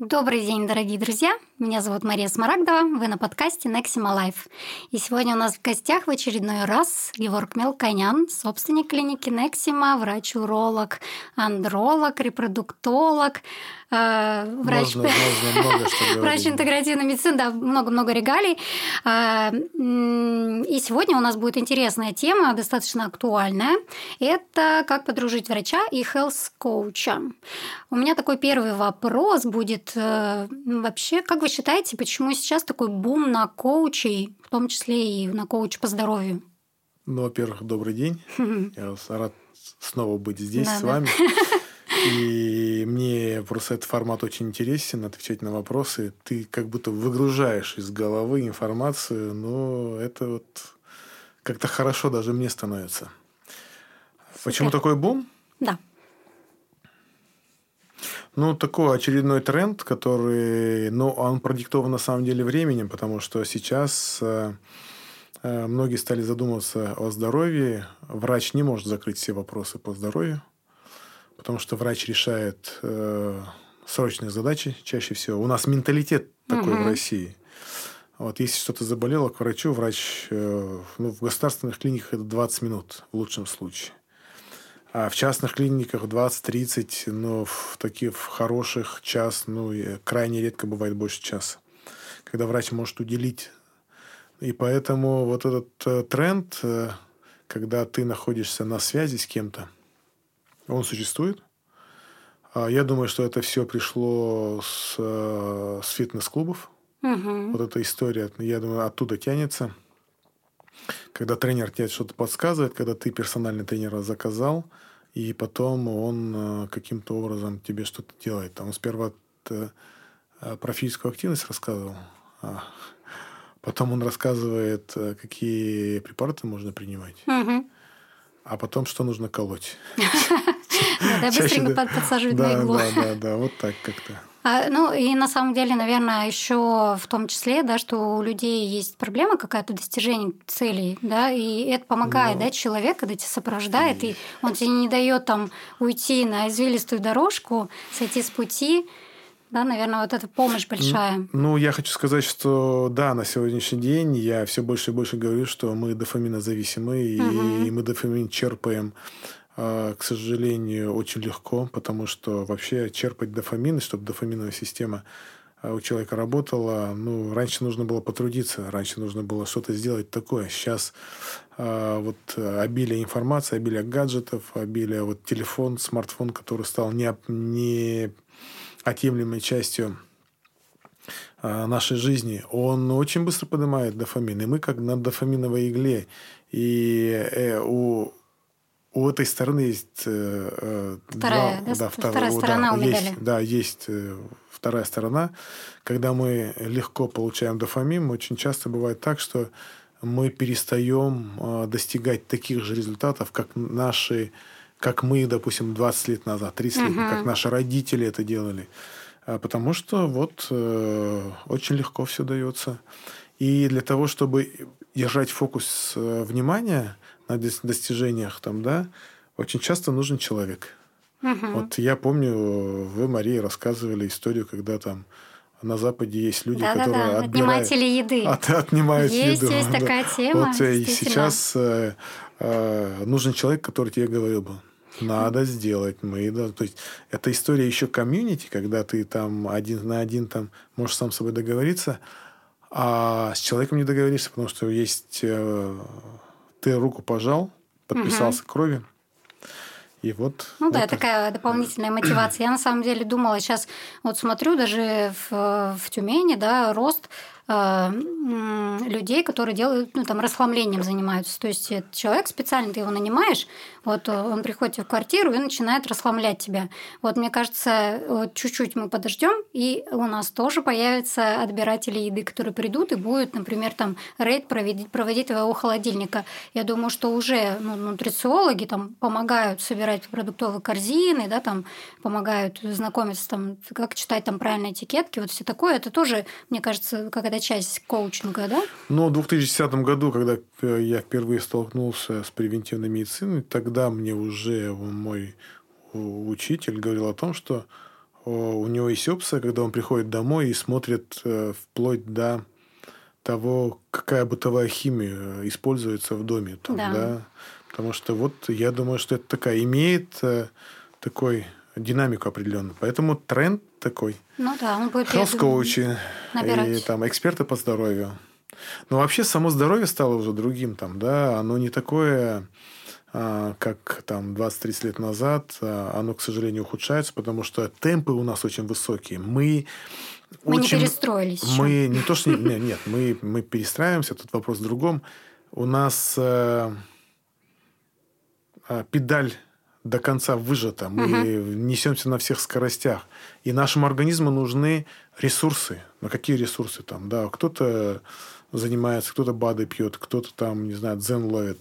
Добрый день, дорогие друзья! Меня зовут Мария Смарагдова, вы на подкасте Nexima Life. И сегодня у нас в гостях в очередной раз Георг Мелконян, собственник клиники Nexima, врач-уролог, андролог, репродуктолог, врач, Можно, можно много что врач интегративной медицины, да, много-много регалий. А, И сегодня у нас будет интересная тема, достаточно актуальная. Это как подружить врача и health-коуча. У меня такой первый вопрос будет э, вообще, как вы считаете, почему сейчас такой бум на коучей, в том числе и на коуч по здоровью? Ну, во-первых, добрый день. Я вас рад снова быть здесь Да, с да. И мне просто этот формат очень интересен, отвечать на вопросы. Ты как будто выгружаешь из головы информацию, но это вот как-то хорошо даже мне становится. Почему Супер. такой бум? Да. Ну, такой очередной тренд, который, ну, он продиктован на самом деле временем, потому что сейчас э, э, многие стали задумываться о здоровье. Врач не может закрыть все вопросы по здоровью, потому что врач решает э, срочные задачи чаще всего. У нас менталитет такой Мгм. в России. Вот, если что-то заболело, к врачу врач э, ну, в государственных клиниках это 20 минут в лучшем случае. А в частных клиниках 20-30, но в таких в хороших час, ну, крайне редко бывает больше часа, когда врач может уделить. И поэтому вот этот э, тренд, э, когда ты находишься на связи с кем-то, он существует. А Я думаю, что это все пришло с, э, с фитнес-клубов. Мгм. Вот эта история, я думаю, оттуда тянется. Когда тренер тебе что-то подсказывает, когда ты персональный тренера заказал, и потом он э, каким-то образом тебе что-то делает. Там Он сперва э, про физическую активность рассказывал, а потом он рассказывает, какие препараты можно принимать, Мгм. а потом, что нужно колоть. Да, быстренько да. под- подсаживать на Да, иглу. да, да, да, вот так как-то. А, ну и на самом деле, наверное, еще в том числе, да, что у людей есть проблема какая-то достижения целей, да, и это помогает, Ну. да, человек, когда тебя сопровождает, и он тебе не дает там уйти на извилистую дорожку, сойти с пути, да, наверное, вот эта помощь большая. Ну, я хочу сказать, что да, на сегодняшний день я все больше и больше говорю, что мы дофаминозависимы, и Мгм. мы дофамин черпаем, к сожалению, очень легко, потому что вообще черпать дофамин, чтобы дофаминовая система а, у человека работала, ну, раньше нужно было потрудиться, раньше нужно было что-то сделать такое. Сейчас а, вот а, обилие информации, обилие гаджетов, обилие вот телефон, смартфон, который стал не, не отъемлемой частью а, нашей жизни, он очень быстро поднимает дофамин. И мы как на дофаминовой игле. И э, у, у этой стороны есть... э, э, Вторая, да, два- вторая втор- сторона у есть, медали. Да, есть э, вторая сторона. Когда мы легко получаем дофамин, очень часто бывает так, что мы перестаем э, достигать таких же результатов, как наши, как мы, допустим, 20 лет назад, 30 лет, Мгм. как наши родители это делали. А, Потому что вот э, очень легко все дается. И для того, чтобы держать фокус э, внимания на дос- достижениях, там, да, очень часто нужен человек. Мгм. Вот я помню, вы, Мария, рассказывали историю, когда там на Западе есть люди, Да-да-да, которые отбирают- отниматели еды. от- отнимают Есть, еду. есть да. такая тема, Вот э, и сейчас э, э, нужен человек, который тебе говорил бы, надо сделать, мы, да, то есть это история еще комьюнити, когда ты там один на один там можешь сам с собой договориться, а с человеком не договоришься, потому что есть э, ты руку пожал, подписался кровью, и вот. Ну да, вот такая дополнительная мотивация. Я на самом деле думала, сейчас вот смотрю даже в, в Тюмени, да, рост людей, которые делают, ну, там, расхламлением занимаются. То есть человек специально, ты его нанимаешь, вот э, он приходит в квартиру и начинает расхламлять тебя. Вот мне кажется, вот чуть-чуть мы подождем, и у нас тоже появятся отбиратели еды, которые придут и будут, например, там рейд проводить, проводить твоего холодильника. Я думаю, что уже ну, нутрициологи там помогают собирать продуктовые корзины, да, там помогают знакомиться, там, как читать там правильные этикетки, вот все такое. Это тоже, мне кажется, какая-то часть коучинга, да? Ну, в 2010 году, когда э, я впервые столкнулся с превентивной медициной, тогда мне уже мой у- учитель говорил о том, что у него есть опция, когда он приходит домой и смотрит э, вплоть до того, какая бытовая химия используется в доме. Там, да. Да? Потому что вот я думаю, что это такая имеет э, такой динамику определенную. Поэтому тренд такой. Ну да, он будет health коучи и там эксперты по здоровью. Но вообще само здоровье стало уже другим там, да, оно не такое а, как там 20-30 лет назад, а, оно, к сожалению, ухудшается, потому что темпы у нас очень высокие. Мы мы очень... не перестроились. Мы еще. не то, что... Нет, нет мы, мы перестраиваемся, тут вопрос в другом. У нас э, э, педаль до конца выжата. Мы угу. несемся на всех скоростях. И нашему организму нужны ресурсы. Ну, какие ресурсы там? Да, кто-то занимается, кто-то БАДы пьет, кто-то там, не знаю, дзен ловит.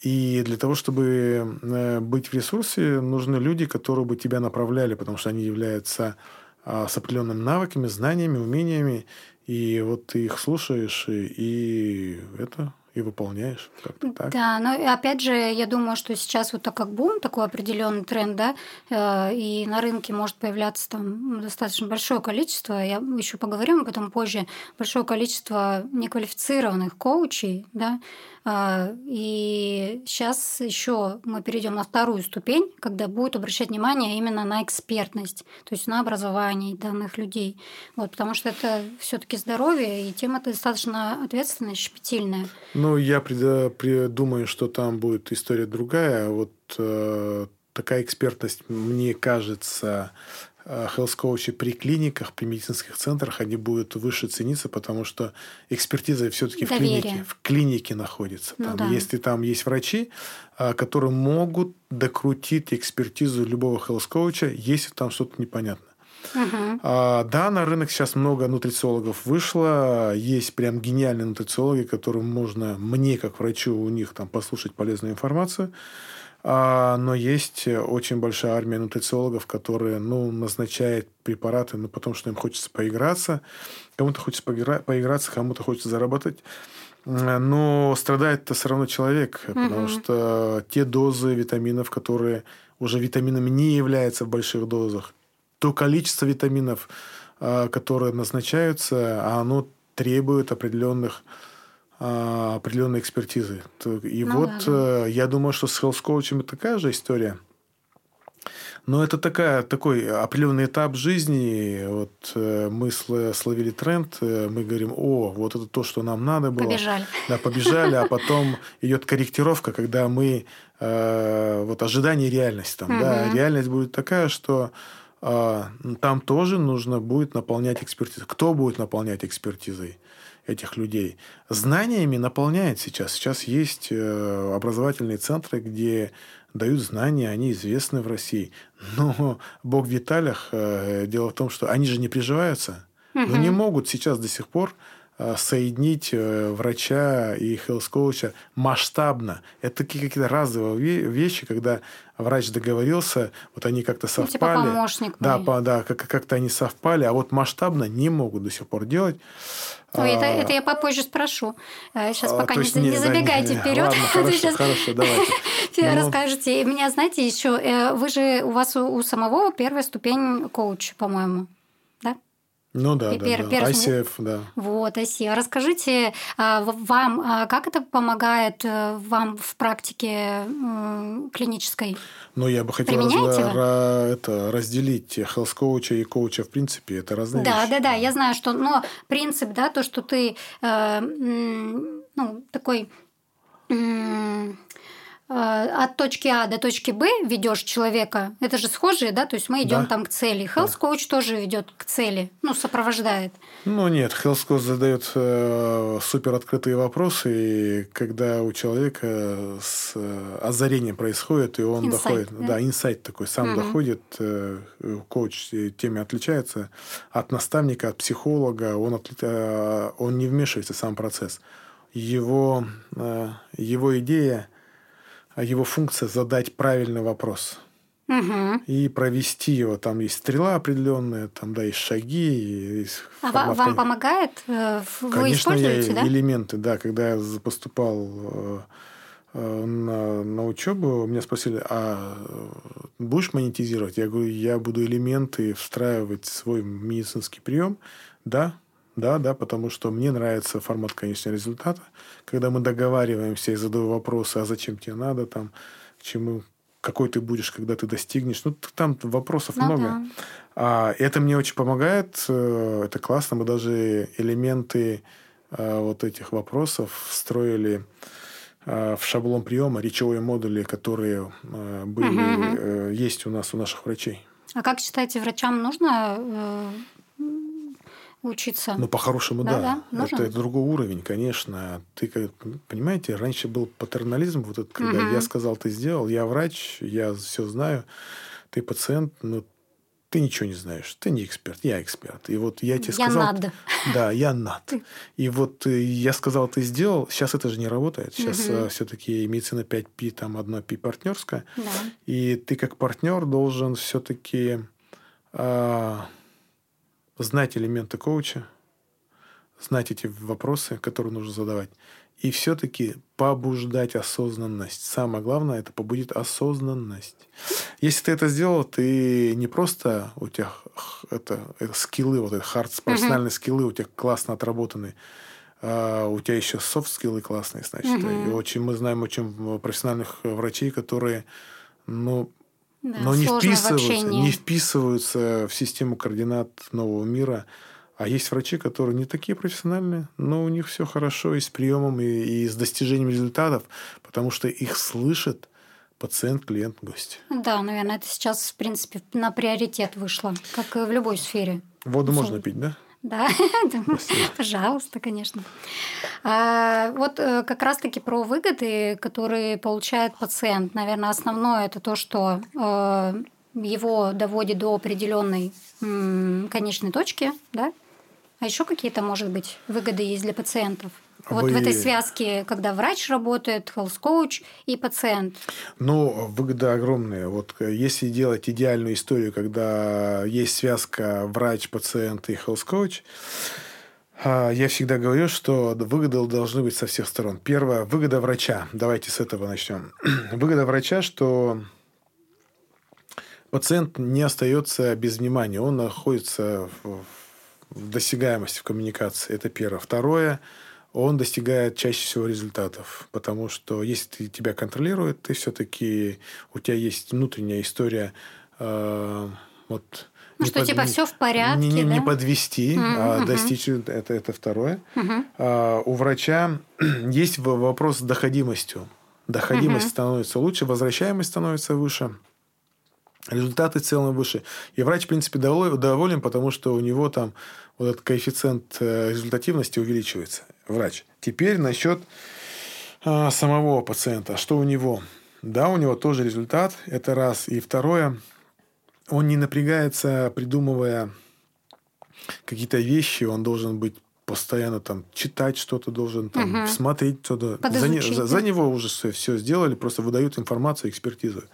И для того, чтобы э, быть в ресурсе, нужны люди, которые бы тебя направляли, потому что они являются а, с определенными навыками, знаниями, умениями. И вот ты их слушаешь, и это и выполняешь как-то так. Да, но опять же, я думаю, что сейчас вот так как бум, такой определенный тренд, да, э, и на рынке может появляться там достаточно большое количество, я еще поговорим об этом позже, большое количество неквалифицированных коучей, да, а, и сейчас еще мы перейдем на вторую ступень, когда будет обращать внимание именно на экспертность, то есть на образование данных людей. Вот, потому что это все-таки здоровье, и тема достаточно ответственная, щепетильная. Ну, я думаю, что там будет история другая. Вот э, такая экспертность, мне кажется, health коучи при клиниках, при медицинских центрах, они будут выше цениться, потому что экспертиза все-таки в клинике, в клинике находится. Ну, там, да. Если там есть врачи, а, которые могут докрутить экспертизу любого health коуча, если там что-то непонятно. Угу. А, да, на рынок сейчас много нутрициологов вышло. Есть прям гениальные нутрициологи, которым можно мне, как врачу, у них там послушать полезную информацию. А, но есть очень большая армия нутрициологов, которые ну, назначают препараты, но потом, что им хочется поиграться. Кому-то хочется поиграться, кому-то хочется заработать. Но страдает-то все равно человек, угу. потому что те дозы витаминов, которые уже витаминами не являются в больших дозах, то количество витаминов, а, которые назначаются, оно требует определенных а, определенной экспертизы. И ну, вот да. Э, я думаю, что с коучами такая же история. Но это такая, такой определенный этап жизни. Вот э, мы словили тренд, э, мы говорим, о, вот это то, что нам надо было. Побежали. Да, побежали, а потом идет корректировка, когда мы вот ожидание реальности там, угу. да, реальность будет такая, что там тоже нужно будет наполнять экспертизой. Кто будет наполнять экспертизой? этих людей. Знаниями наполняет сейчас. Сейчас есть э, образовательные центры, где дают знания, они известны в России. Но Бог в деталях. Э, дело в том, что они же не приживаются. Но не могут сейчас до сих пор соединить э, врача и хелс-коуча масштабно. Это такие какие-то разовые вещи, когда врач договорился, вот они как-то совпали. Ну, типа помощник. Да, по, да как- как-то они совпали, а вот масштабно не могут до сих пор делать. Ну, это, а, это я попозже спрошу. Сейчас а, пока не, не, не забегайте да, вперед. Ладно, хорошо, сейчас хорошо, давайте. Ну. Расскажите. И меня, знаете, еще э, вы же у вас у, у самого первая ступень коуч, по-моему. Ну да, да, Пер, да. Пер... ICF, да. Вот, ICF. Расскажите а, вам, а, как это помогает э, вам в практике клинической? Ну, я бы хотел раз, это, разделить health коуча и коуча в принципе. Это разные да, вещи. Да, да, да. Я знаю, что но принцип, да, то, что ты э, ну, такой Э, от точки А до точки Б ведешь человека, это же схожие, да? То есть мы идем да. там к цели. Health coach да. тоже ведет к цели, ну, сопровождает. Ну, нет, health coach задает э, супер открытые вопросы, и когда у человека с э, озарением происходит, и он insight, доходит, да, да инсайт такой, сам угу. доходит, э, коуч теме отличается от наставника, от психолога, он, от, э, он не вмешивается в сам процесс. Его, э, его идея – а его функция задать правильный вопрос. Угу. И провести его. Там есть стрела определенная, там, да, есть шаги. Есть а формат... вам помогает? Э, вы Конечно, используете, я да? элементы, да. Когда я поступал э, э, на, на учебу, меня спросили, а будешь монетизировать? Я говорю, я буду элементы встраивать в свой медицинский прием. Да, да, да, потому что мне нравится формат конечного результата, когда мы договариваемся и задаю вопросы, а зачем тебе надо, там, к чему, какой ты будешь, когда ты достигнешь. Ну, там вопросов ну, много. Да. А, это мне очень помогает. Э, это классно. Мы даже элементы а, вот этих вопросов встроили а, в шаблон приема речевые модули, которые а, были, угу. есть у нас у наших врачей. А как считаете, врачам нужно учиться. Ну, по-хорошему, да. да. да это, это другой уровень, конечно. Ты понимаете, раньше был патернализм, вот этот, когда угу. я сказал, ты сделал, я врач, я все знаю, ты пациент, но ты ничего не знаешь, ты не эксперт, я эксперт. И вот я тебе я сказал... Я над. Да, я над. И вот э, я сказал, ты сделал, сейчас это же не работает. Сейчас угу. все-таки медицина 5P, там одно P партнерская. Да. И ты как партнер должен все-таки... А, знать элементы коуча, знать эти вопросы, которые нужно задавать, и все-таки побуждать осознанность. Самое главное это побудит осознанность. Если ты это сделал, ты не просто у тебя это, это скиллы, вот эти хард, профессиональные mm-hmm. скиллы у тебя классно отработаны, а у тебя еще софт скиллы классные, значит. Mm-hmm. И очень мы знаем очень профессиональных врачей, которые ну, да, но не вписываются, не вписываются в систему координат нового мира. А есть врачи, которые не такие профессиональные, но у них все хорошо и с приемом, и, и с достижением результатов, потому что их слышит пациент, клиент, гость. Да, наверное, это сейчас, в принципе, на приоритет вышло, как и в любой сфере. Воду можно пить, да? Да, пожалуйста, конечно. А, вот э, как раз-таки про выгоды, которые получает пациент. Наверное, основное это то, что э, его доводит до определенной конечной точки, да? А еще какие-то, может быть, выгоды есть для пациентов? Вот Вы... в этой связке, когда врач работает, health-коуч и пациент. Ну, выгоды огромные. Вот э, если делать идеальную историю, когда есть связка врач-пациент и health-коуч, а, я всегда говорю, что выгоды должны быть со всех сторон. Первое – выгода врача. Давайте с этого начнем. выгода врача, что пациент не остается без внимания. Он находится в досягаемости в коммуникации. Это первое. Второе – он достигает чаще всего результатов. Потому что если тебя контролирует, ты все-таки у тебя есть внутренняя история э, вот ну, что под, типа все в порядке. Не, не, да? не подвести, mm-hmm. а достичь это, это второе. Mm-hmm. А, у врача есть вопрос с доходимостью. Доходимость mm-hmm. становится лучше, возвращаемость становится выше. Результаты в целом выше. И врач, в принципе, доволен, потому что у него там вот этот коэффициент э, результативности увеличивается врач. Теперь насчет а, самого пациента. Что у него? Да, у него тоже результат. Это раз. И второе, он не напрягается, придумывая какие-то вещи. Он должен быть постоянно там читать что-то должен, там, угу. смотреть что-то. За, за, за него уже все, все сделали, просто выдают информацию, экспертизу.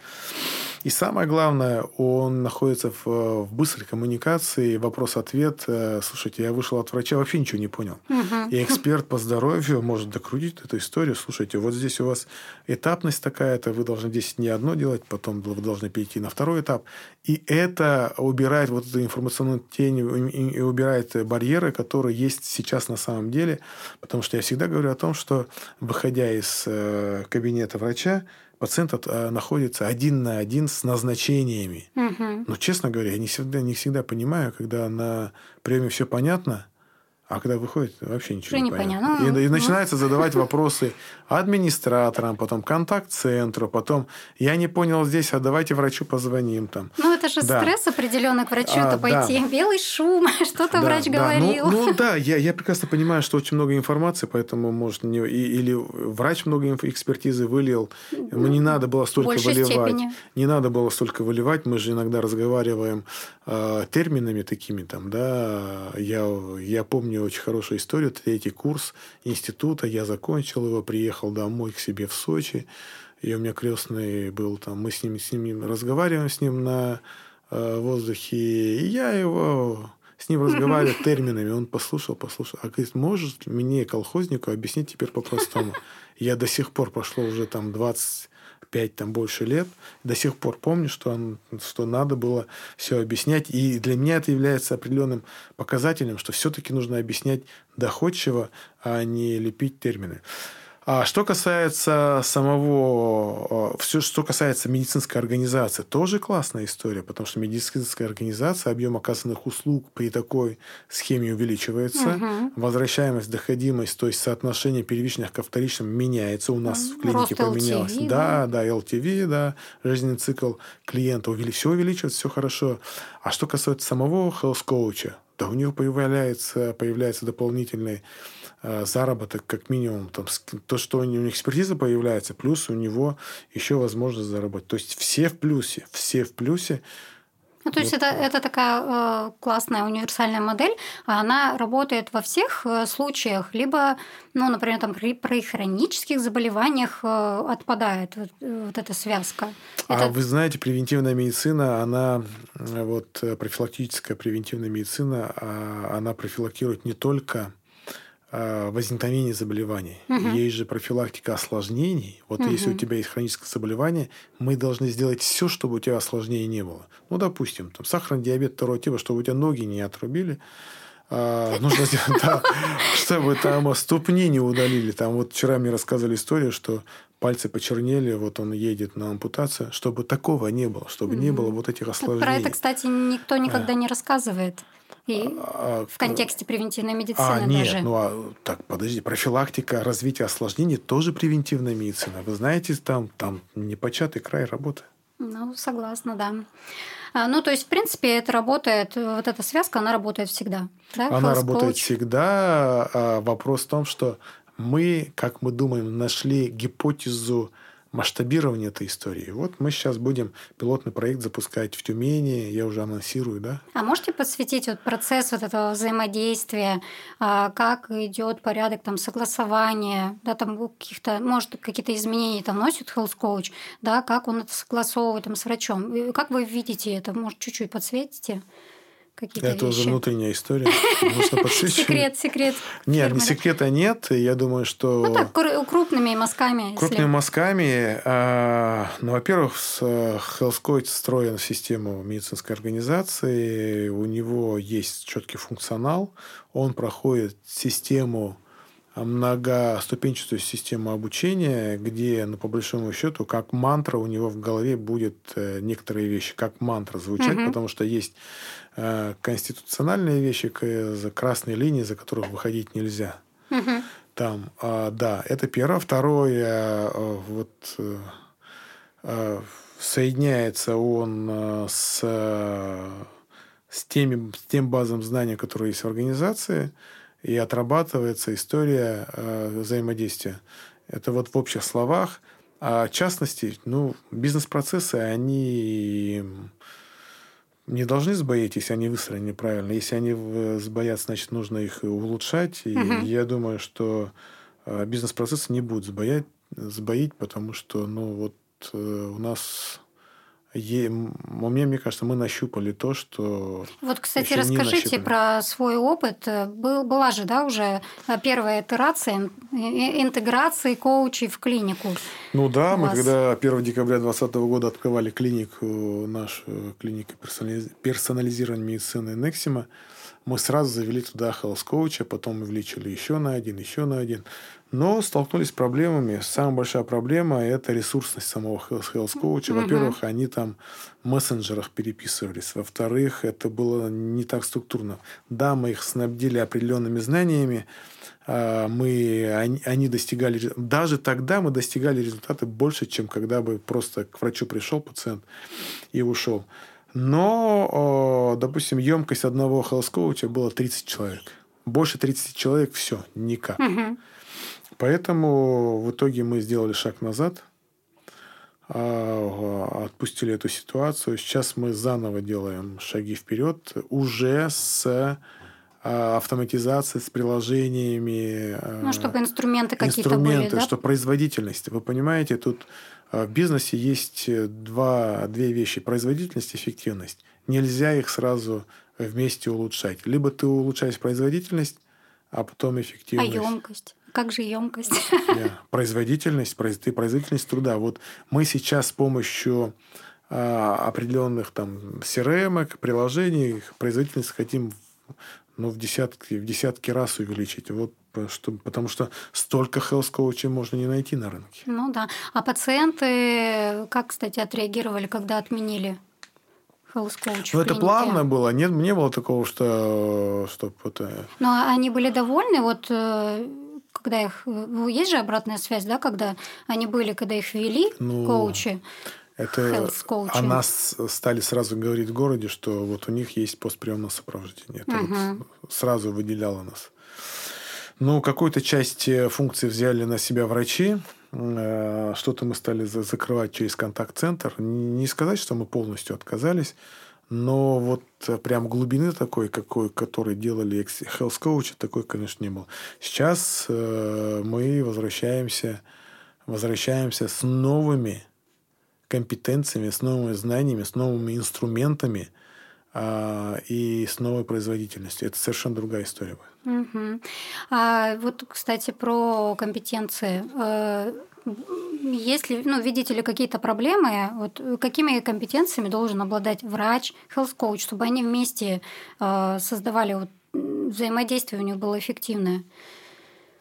И самое главное, он находится в, в быстрой коммуникации, вопрос-ответ. Э, слушайте, я вышел от врача, вообще ничего не понял. Угу. И эксперт по здоровью может докрутить эту историю. Слушайте, вот здесь у вас этапность такая-то, вы должны здесь не одно делать, потом вы должны перейти на второй этап. И это убирает вот эту информационную тень и убирает барьеры, которые есть сейчас на самом деле. Потому что я всегда говорю о том, что выходя из э, кабинета врача, пациент э, находится один на один с назначениями. Угу. Но, честно говоря, я не всегда, не всегда понимаю, когда на приеме все понятно, а когда выходит, вообще ничего не понятно. И, и начинается задавать вопросы администраторам, потом контакт-центру, потом я не понял здесь, а давайте врачу позвоним там. Ну, это же да. стресс определенный к врачу-то а, пойти. Да. Белый шум, что-то да, врач да. Ну, говорил. Ну, ну да, я, я прекрасно понимаю, что очень много информации, поэтому, может, не, и, или врач много экспертизы вылил, ему не надо было столько выливать. Степени. Не надо было столько выливать, мы же иногда разговариваем э, терминами такими там, да, я, я помню помню очень хорошую историю. Третий курс института. Я закончил его, приехал домой к себе в Сочи. И у меня крестный был там. Мы с ним, с ним разговариваем с ним на э, воздухе. И я его с ним разговаривать терминами. Он послушал, послушал. А говорит, можешь мне, колхознику, объяснить теперь по-простому? Я до сих пор прошло уже там 20 пять, там больше лет, до сих пор помню, что, он, что надо было все объяснять. И для меня это является определенным показателем, что все-таки нужно объяснять доходчиво, а не лепить термины. А что касается самого, э, все, что касается медицинской организации, тоже классная история, потому что медицинская организация, объем оказанных услуг при такой схеме увеличивается, угу. возвращаемость, доходимость, то есть соотношение первичных к вторичным меняется. У нас в клинике поменялось. LTV, да, да, LTV, да, жизненный цикл клиента все увеличивается, все хорошо. А что касается самого health coach, да у него появляется, появляется дополнительный Э, заработок как минимум, там, то, что у него экспертиза появляется, плюс у него еще возможность заработать. То есть все в плюсе, все в плюсе. Ну, то есть вот. это, это такая э, классная универсальная модель, она работает во всех э, случаях, либо, ну, например, там при, при хронических заболеваниях э, отпадает вот, э, вот эта связка. А это... вы знаете, превентивная медицина, она э, вот профилактическая превентивная медицина, а, она профилактирует не только Э, возникновения заболеваний. Угу. Есть же профилактика осложнений. Вот угу. если у тебя есть хроническое заболевание, мы должны сделать все, чтобы у тебя осложнений не было. Ну, допустим, там, сахарный диабет второго типа, чтобы у тебя ноги не отрубили. А, нужно сделать, да, чтобы там ступни не удалили. Там вот вчера мне рассказывали историю, что пальцы почернели, вот он едет на ампутацию, чтобы такого не было, чтобы не было вот этих осложнений. Про это, кстати, никто никогда а. не рассказывает. И а, в контексте превентивной медицины а, нет, даже. Ну, а, так, подожди, профилактика развития осложнений тоже превентивная медицина. Вы знаете, там, там непочатый край работы. Ну, согласна, да. А, ну, то есть, в принципе, это работает, вот эта связка, она работает всегда. Да? Она Health работает coach. всегда. А вопрос в том, что мы, как мы думаем, нашли гипотезу масштабирование этой истории. Вот мы сейчас будем пилотный проект запускать в Тюмени, я уже анонсирую, да. А можете подсветить вот процесс вот этого взаимодействия, а, как идет порядок там согласования, да, там каких-то, может, какие-то изменения там носит health coach, да, как он это согласовывает там с врачом. Как вы видите это? Может, чуть-чуть подсветите? Какие-то Это вещи. уже внутренняя история. Можно подсвечивать. Секрет, секрет. Нет, фирмы. секрета нет. Я думаю, что... Ну так, крупными мазками. Крупными мазками. А, ну, во-первых, Хелскойт встроен в систему медицинской организации. У него есть четкий функционал. Он проходит систему многоступенчатую систему обучения, где, ну, по большому счету, как мантра у него в голове будет э, некоторые вещи, как мантра звучать, угу. потому что есть Э, конституциональные вещи, за красные линии, за которых выходить нельзя. Угу. Там, а, да, это первое. Второе, э, вот э, соединяется он с, с, теми, с тем базом знаний, которые есть в организации, и отрабатывается история взаимодействия. Это вот в общих словах. А в частности, ну, бизнес-процессы, они не должны сбоить, если они выстроены неправильно. Если они сбоят, значит, нужно их улучшать. И угу. я думаю, что а, бизнес-процессы не будут сбоять, сбоить, потому что, ну, вот э, у нас Е, мне, мне кажется, мы нащупали то, что... Вот, кстати, расскажите про свой опыт. Был, была же, да, уже первая итерация интеграции коучей в клинику. Ну да, мы когда 1 декабря 2020 года открывали клинику, нашу клинику персонализированной медицины Нексима, мы сразу завели туда health коуча, потом увеличили еще на один, еще на один. Но столкнулись с проблемами. Самая большая проблема – это ресурсность самого health коуча. Во-первых, они там в мессенджерах переписывались. Во-вторых, это было не так структурно. Да, мы их снабдили определенными знаниями, а, мы, они, они достигали, даже тогда мы достигали результаты больше, чем когда бы просто к врачу пришел пациент и ушел. Но, допустим, емкость одного health коуча была 30 человек. Больше 30 человек – все, никак. Угу. Поэтому в итоге мы сделали шаг назад, а, отпустили эту ситуацию. Сейчас мы заново делаем шаги вперед уже с а, автоматизацией, с приложениями. А, ну, чтобы инструменты какие-то инструменты, были, да? Чтобы производительность. Вы понимаете, тут в бизнесе есть два, две вещи. Производительность и эффективность. Нельзя их сразу вместе улучшать. Либо ты улучшаешь производительность, а потом эффективность. А емкость? Как же емкость? Yeah. Производительность, ты производительность труда. Вот мы сейчас с помощью а, определенных там CRM, приложений, производительность хотим ну, в десятки, в десятки раз увеличить. Вот что, потому что столько health коучей можно не найти на рынке. Ну да. А пациенты как, кстати, отреагировали, когда отменили health coach? Ну, это плавно было. Нет, не было такого, что... что это... Но они были довольны, вот э, когда их... Ну, есть же обратная связь, да, когда они были, когда их ввели, ну, коучи? Это о нас стали сразу говорить в городе, что вот у них есть постприемное сопровождение. Это угу. вот сразу выделяло нас. Ну, какую-то часть э, функций взяли на себя врачи. Э, что-то мы стали закрывать через контакт-центр. Не сказать, что мы полностью отказались, но вот э, прям глубины такой, какой, которой делали health coach, такой, конечно, не было. Сейчас мы возвращаемся, возвращаемся с новыми компетенциями, с новыми знаниями, с новыми инструментами а, и с новой производительностью. Это совершенно другая история будет. Угу. А вот, кстати, про компетенции. Э, если, ну, видите ли какие-то проблемы, вот какими компетенциями должен обладать врач, health coach, чтобы они вместе э, создавали вот, взаимодействие у них было эффективное?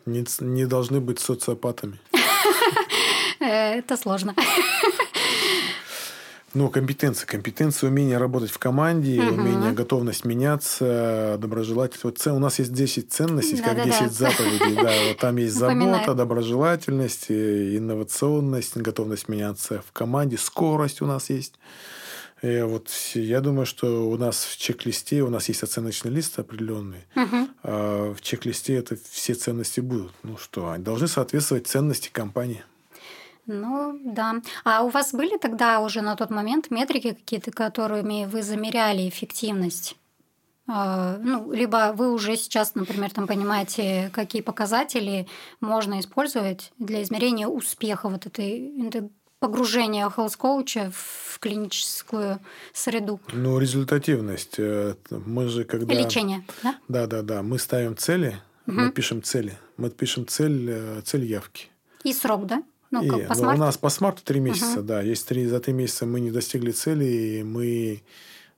Не, не должны быть социопатами. Э, это сложно. Ну, компетенция. Компетенция, умение работать в команде, угу. умение, готовность меняться, доброжелательность. Вот у нас есть 10 ценностей, да, как да, 10 да. заповедей. Да, вот там есть забота, доброжелательность, инновационность, готовность меняться в команде, скорость у нас есть. И вот я думаю, что у нас в чек-листе у нас есть оценочный лист определенный. Угу. А в чек-листе это все ценности будут. Ну что, они должны соответствовать ценности компании. Ну да. А у вас были тогда уже на тот момент метрики какие-то, которыми вы замеряли эффективность? А, ну, либо вы уже сейчас, например, там понимаете, какие показатели можно использовать для измерения успеха вот этой погружения health коуча в клиническую среду. Ну, результативность. Э, мы же когда... Лечение, да? Да, да, да. Мы ставим цели, угу. мы пишем цели. Мы пишем цель, э, цель явки. И срок, да? Ну, и, как, по ну, у нас по смарту три месяца, угу. да. Если три, за три месяца мы не достигли цели, и мы,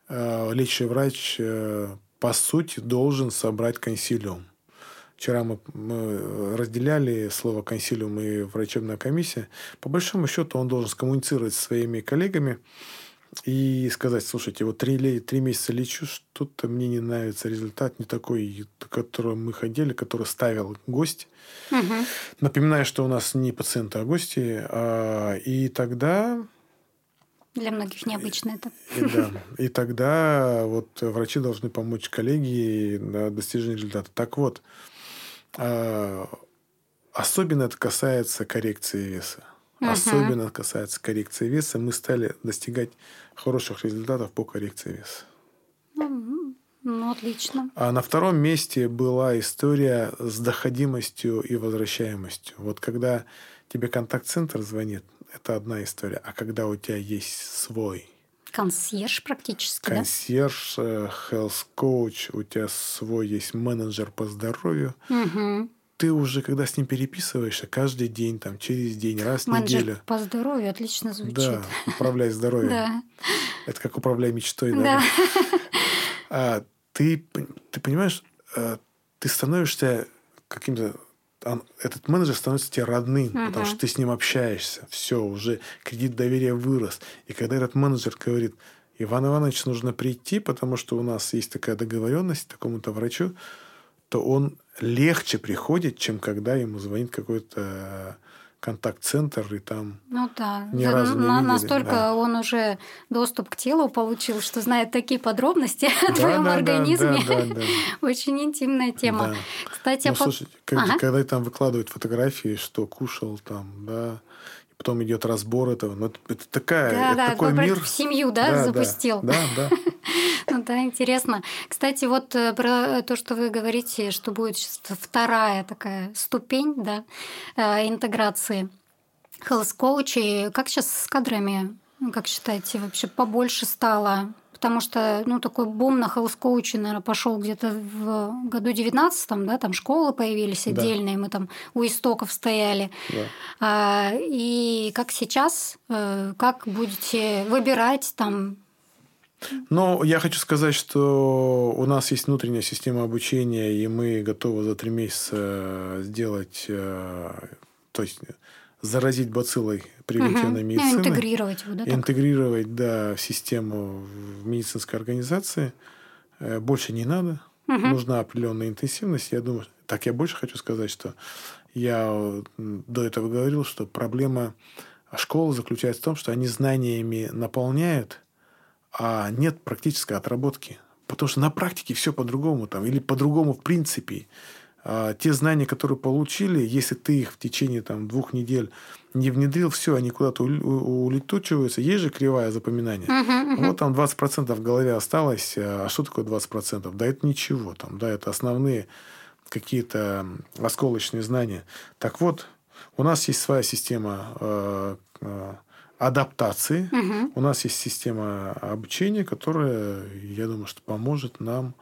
э, лечащий врач, э, по сути, должен собрать консилиум. Вчера мы, мы разделяли слово консилиум и врачебная комиссия. По большому счету он должен скоммуницировать со своими коллегами, и сказать, слушайте, вот три, три месяца лечу, что-то мне не нравится результат, не такой, который мы хотели, который ставил гость. Угу. Напоминаю, что у нас не пациенты, а гости. А, и тогда... Для многих необычно это. И, да. И тогда вот врачи должны помочь коллеге на достижении результата. Так вот, а, особенно это касается коррекции веса. Угу. Особенно касается коррекции веса. Мы стали достигать хороших результатов по коррекции веса. Ну, ну, отлично. А на втором месте была история с доходимостью и возвращаемостью. Вот когда тебе контакт-центр звонит, это одна история. А когда у тебя есть свой консьерж практически, консьерж, да? Консьерж, health coach, у тебя свой есть менеджер по здоровью. Угу ты уже, когда с ним переписываешься, каждый день, там, через день, раз в Менеджер неделю. по здоровью отлично звучит. Да, управляй здоровьем. Да. Это как управляй мечтой. Да. А, ты, ты понимаешь, а, ты становишься каким-то этот менеджер становится тебе родным, uh потому что ты с ним общаешься. Все, уже кредит доверия вырос. И когда этот менеджер говорит, Иван Иванович, нужно прийти, потому что у нас есть такая договоренность такому-то врачу, то он легче приходит, чем когда ему звонит какой-то контакт-центр и там ну да ни разу не видели. настолько да. он уже доступ к телу получил что знает такие подробности да, о твоем да, организме да, да, да. очень интимная тема да. кстати ну, по... слушайте, когда, ага. когда там выкладывают фотографии что кушал там да потом идет разбор этого. Ну, это такая, да, это да, такой мир. В семью, да, да запустил. Да, да. ну да, интересно. Кстати, вот э, про то, что вы говорите, что будет вторая такая ступень, да, э, интеграции health коучей. Как сейчас с кадрами? Как считаете, вообще побольше стало? Потому что, ну, такой бум на хелс-коуче, наверное, пошел где-то в году 19 да, там школы появились отдельные, да. мы там у истоков стояли. Да. А, и как сейчас, э, как будете выбирать там но я хочу сказать, что у нас есть внутренняя система обучения, и мы готовы за три месяца сделать, э, то есть заразить бациллой превентивной угу. медицины. Интегрировать его, да? Так? Интегрировать, да, в систему в медицинской организации. Э, больше не надо. Угу. Нужна определенная интенсивность. Я думаю, так я больше хочу сказать, что я до этого говорил, что проблема школы заключается в том, что они знаниями наполняют, а нет практической отработки. Потому что на практике все по-другому там, или по-другому в принципе. А, те знания, которые получили, если ты их в течение там, двух недель не внедрил, все, они куда-то улетучиваются. Есть же кривая запоминания. Uh-huh, uh-huh. Вот там 20% в голове осталось. А что такое 20%? Да это ничего. Там, да, это основные какие-то осколочные знания. Так вот, у нас есть своя система э, э, адаптации, угу. у нас есть система обучения, которая, я думаю, что поможет нам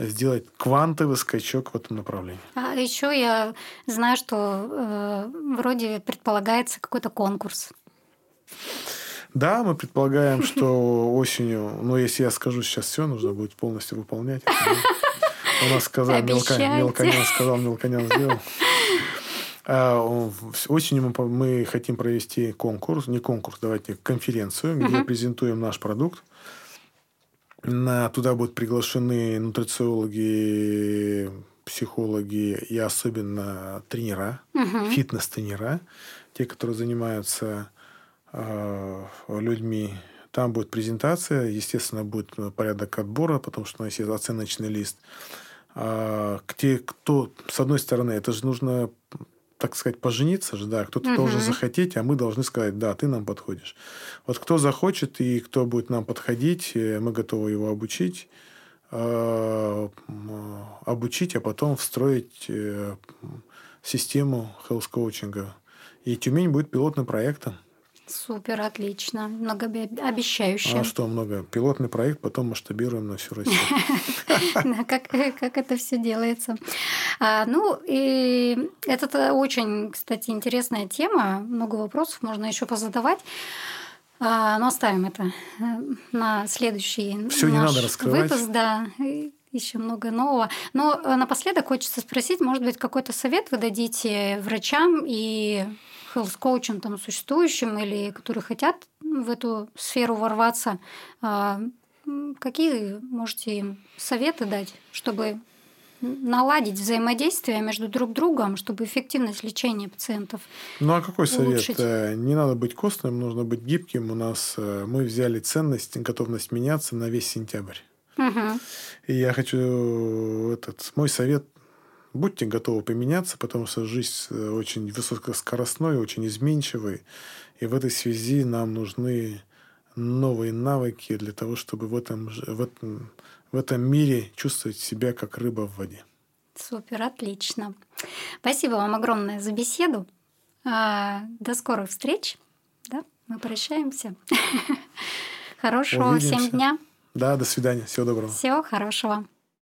сделать квантовый скачок в этом направлении. А еще я знаю, что э, вроде предполагается какой-то конкурс. Да, мы предполагаем, что осенью, ну, если я скажу сейчас все, нужно будет полностью выполнять. У нас сказал Мелконян, сказал Мелконян сделал. А, осенью мы, мы хотим провести конкурс, не конкурс, давайте конференцию, где презентуем наш продукт. На, туда будут приглашены нутрициологи, психологи и особенно тренера, uh-huh. фитнес-тренера, те, которые занимаются э, людьми. Там будет презентация, естественно, будет порядок отбора, потому что у нас есть оценочный лист. А, те, кто, с одной стороны, это же нужно так сказать, пожениться же, да, кто-то угу. должен захотеть, а мы должны сказать, да, ты нам подходишь. Вот кто захочет и кто будет нам подходить, э, мы готовы его обучить, э, обучить, а потом встроить э, систему хелс-коучинга. И Тюмень будет пилотным проектом. Супер, отлично. Многообещающе. А что много? Пилотный проект, потом масштабируем на всю Россию. Как, это все делается. А, ну, и это очень, кстати, интересная тема. Много вопросов можно еще позадавать. А, но оставим это э, на следующий Все не надо раскрывать. выпуск. Да, еще много нового. Но э, напоследок хочется спросить, может быть, какой-то совет вы дадите врачам и health там существующим или которые хотят в эту сферу ворваться, а, какие можете им советы дать, чтобы наладить взаимодействие между друг другом, чтобы эффективность лечения пациентов. Ну а какой улучшить? совет? Э, не надо быть костным, нужно быть гибким. У нас э, мы взяли ценность, готовность меняться на весь сентябрь. Угу. И я хочу этот мой совет будьте готовы поменяться, потому что жизнь э, очень высокоскоростной, очень изменчивой. И в этой связи нам нужны новые навыки для того, чтобы в этом, в этом, в этом мире чувствовать себя как рыба в воде. Супер, отлично. Спасибо вам огромное за беседу. А, до скорых встреч. Да, мы прощаемся. Хорошего Увидимся. всем дня. Да, до свидания. Всего доброго. Всего хорошего.